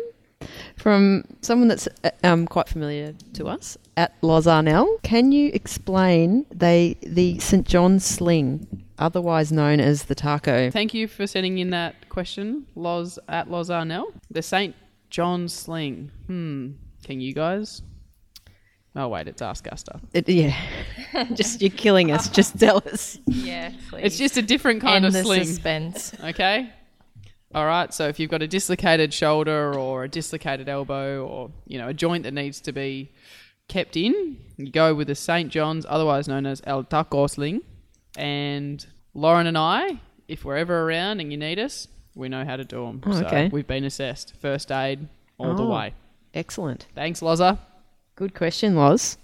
from someone that's uh, um, quite familiar to us at Lozarnell. Can you explain they the St John's sling, otherwise known as the taco? Thank you for sending in that question, Loz at Loz Arnell. The St. John Sling. Hmm. Can you guys? Oh wait, it's Ask Gusta. It, yeah, just you're killing us. Just tell us. Yeah, please. It's just a different kind End of the sling. suspense. Okay. All right. So if you've got a dislocated shoulder or a dislocated elbow or you know a joint that needs to be kept in, you go with the St. John's, otherwise known as El Taco Sling. And Lauren and I, if we're ever around and you need us, we know how to do them. Oh, okay. So we've been assessed, first aid all the Oh. way. Excellent. Thanks, Loza. Good question, Loz.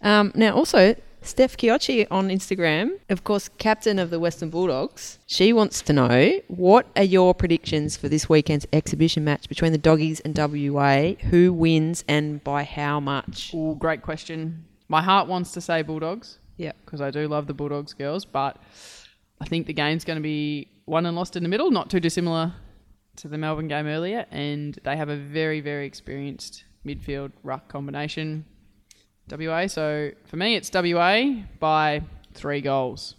Um, now, also, Steph Chiocci on Instagram, of course, captain of the Western Bulldogs, she wants to know what are your predictions for this weekend's exhibition match between the Doggies and WA? Who wins and by how much? Ooh, great question. My heart wants to say Bulldogs. Yep. because I do love the Bulldogs girls, but I think the game's going to be won and lost in the middle, not too dissimilar to the Melbourne game earlier, and they have a very, very experienced midfield ruck combination. WA, so for me, it's WA by three goals.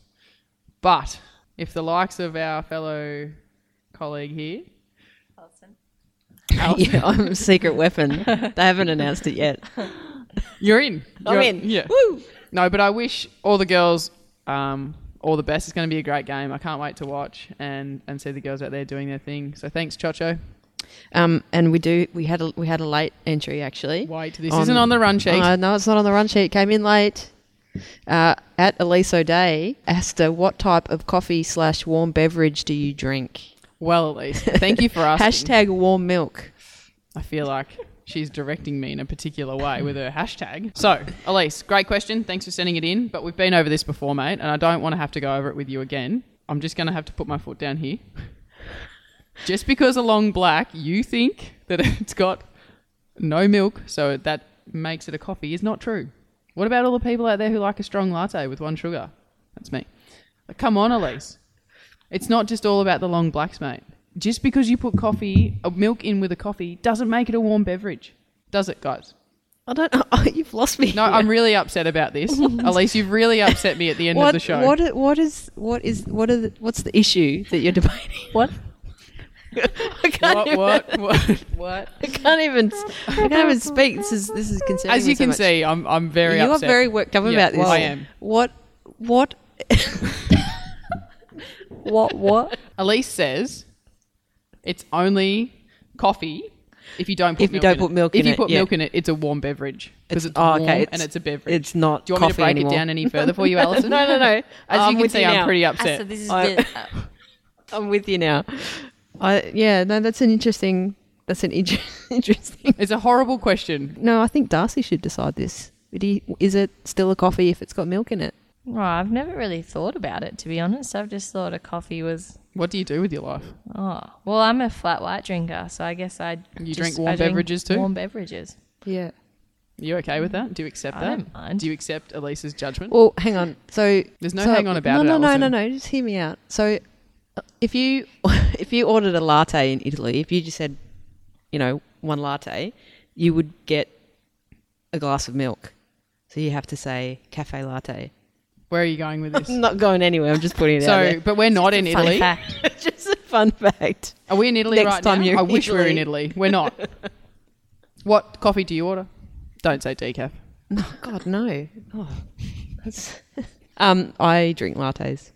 But if the likes of our fellow colleague here, yeah, I'm a secret weapon. they haven't announced it yet. you're in. I'm You're- in. Yeah. Woo! No, but I wish all the girls um, all the best. It's going to be a great game. I can't wait to watch and, and see the girls out there doing their thing. So thanks, Chocho. Um, and we do. We had a we had a late entry actually. Wait, this On- isn't on the run sheet. Uh, no, it's not on the run sheet. Came in late. Uh, at Elise O'Dea, Aasta, what type of coffee slash warm beverage do you drink? well, Elise. Thank you for asking. Hashtag warm milk. I feel like she's directing me in a particular way with her hashtag. So, Elise, great question. Thanks for sending it in. But we've been over this before, mate, and I don't want to have to go over it with you again. I'm just going to have to put my foot down here. Just because a long black, you think that it's got no milk, so that makes it a coffee, is not true. What about all the people out there who like a strong latte with one sugar? That's me. Like, come on, Elise. It's not just all about the long blacks, mate. Just because you put coffee, uh, milk in with a coffee, doesn't make it a warm beverage, does it, guys? I don't know. Oh, you've lost me. No, I'm really upset about this, Elise. You've really upset me at the end what, of the show. What, what is what is what are the, what's the issue that you're debating? What? I can't what, even, what, what? What? I can't even. s- I can't even speak. This is this is concerning. As me you so can much. see, I'm I'm very upset. you upset. are very worked up Yeah, about this. well, I am. What what? What? What? Elise says it's only coffee if you don't put If you milk don't in put it. milk if in you it, put yeah. milk in it, it's a warm beverage because it's, oh, warm okay, and it's- it's a beverage. It's not. Do you want me to break anymore. it down any further for you, Alison? no, no, no. As I'm you can see, you I'm now. pretty Ah, upset. so this is I- the, I'm with you now. I yeah. No, that's an interesting. That's an inter- interesting. It's a horrible question. No, I think Darcy should decide this. Would he, is it still a coffee if it's got milk in it? oh, I've never really thought about it to be honest. I've just thought a coffee was. What do you do with your life? Oh, well, I'm a flat white drinker, so I guess I. You drink warm beverages too? Warm beverages. Yeah. You okay with that? Do you accept I that? don't mind. Do you accept Elise's judgment? Well, hang on. So There's no so- hang on about no, it. No, no, Alison. no, no. Just hear me out. So, if you if you ordered a latte in Italy, if you just said, you know, one latte, you would get a glass of milk. So you have to say cafe latte. Where are you going with this? I'm not going anywhere. I'm just putting it out there. so, but we're not in Italy. fact. just a fun fact. Are we in Italy Next right time now? you're I wish we were in Italy. We're not. what coffee do you order? Don't say decaf. No, God, no. Oh, that's um, I drink lattes.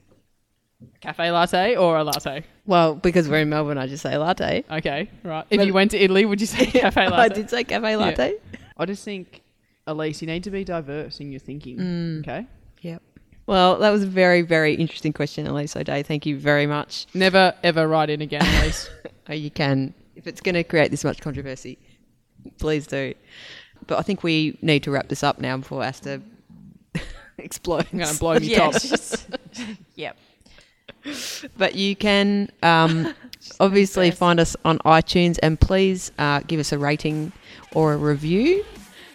Cafe latte or a latte? Well, because we're in Melbourne, I just say latte. Okay, right. If But- you went to Italy, would you say cafe latte? I did say cafe latte. I just think, Elise, you need to be diverse in your thinking. Mm. Okay. Yep. Well, that was a very, very interesting question, Elise O'Dea. Thank you very much. Never ever write in again, Elise. Oh, you can, if it's going to create this much controversy, please do. But I think we need to wrap this up now before Aasta explodes. I'm going to blow me Yeah, top. yep. But you can um, obviously find us on iTunes and please uh, give us a rating or a review.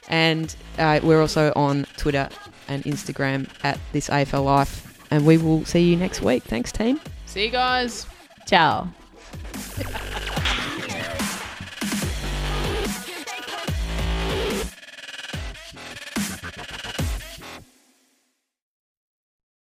And uh, we're also on Twitter and Instagram at this AFL Life. And we will see you next week. Thanks, team. See you guys. Ciao.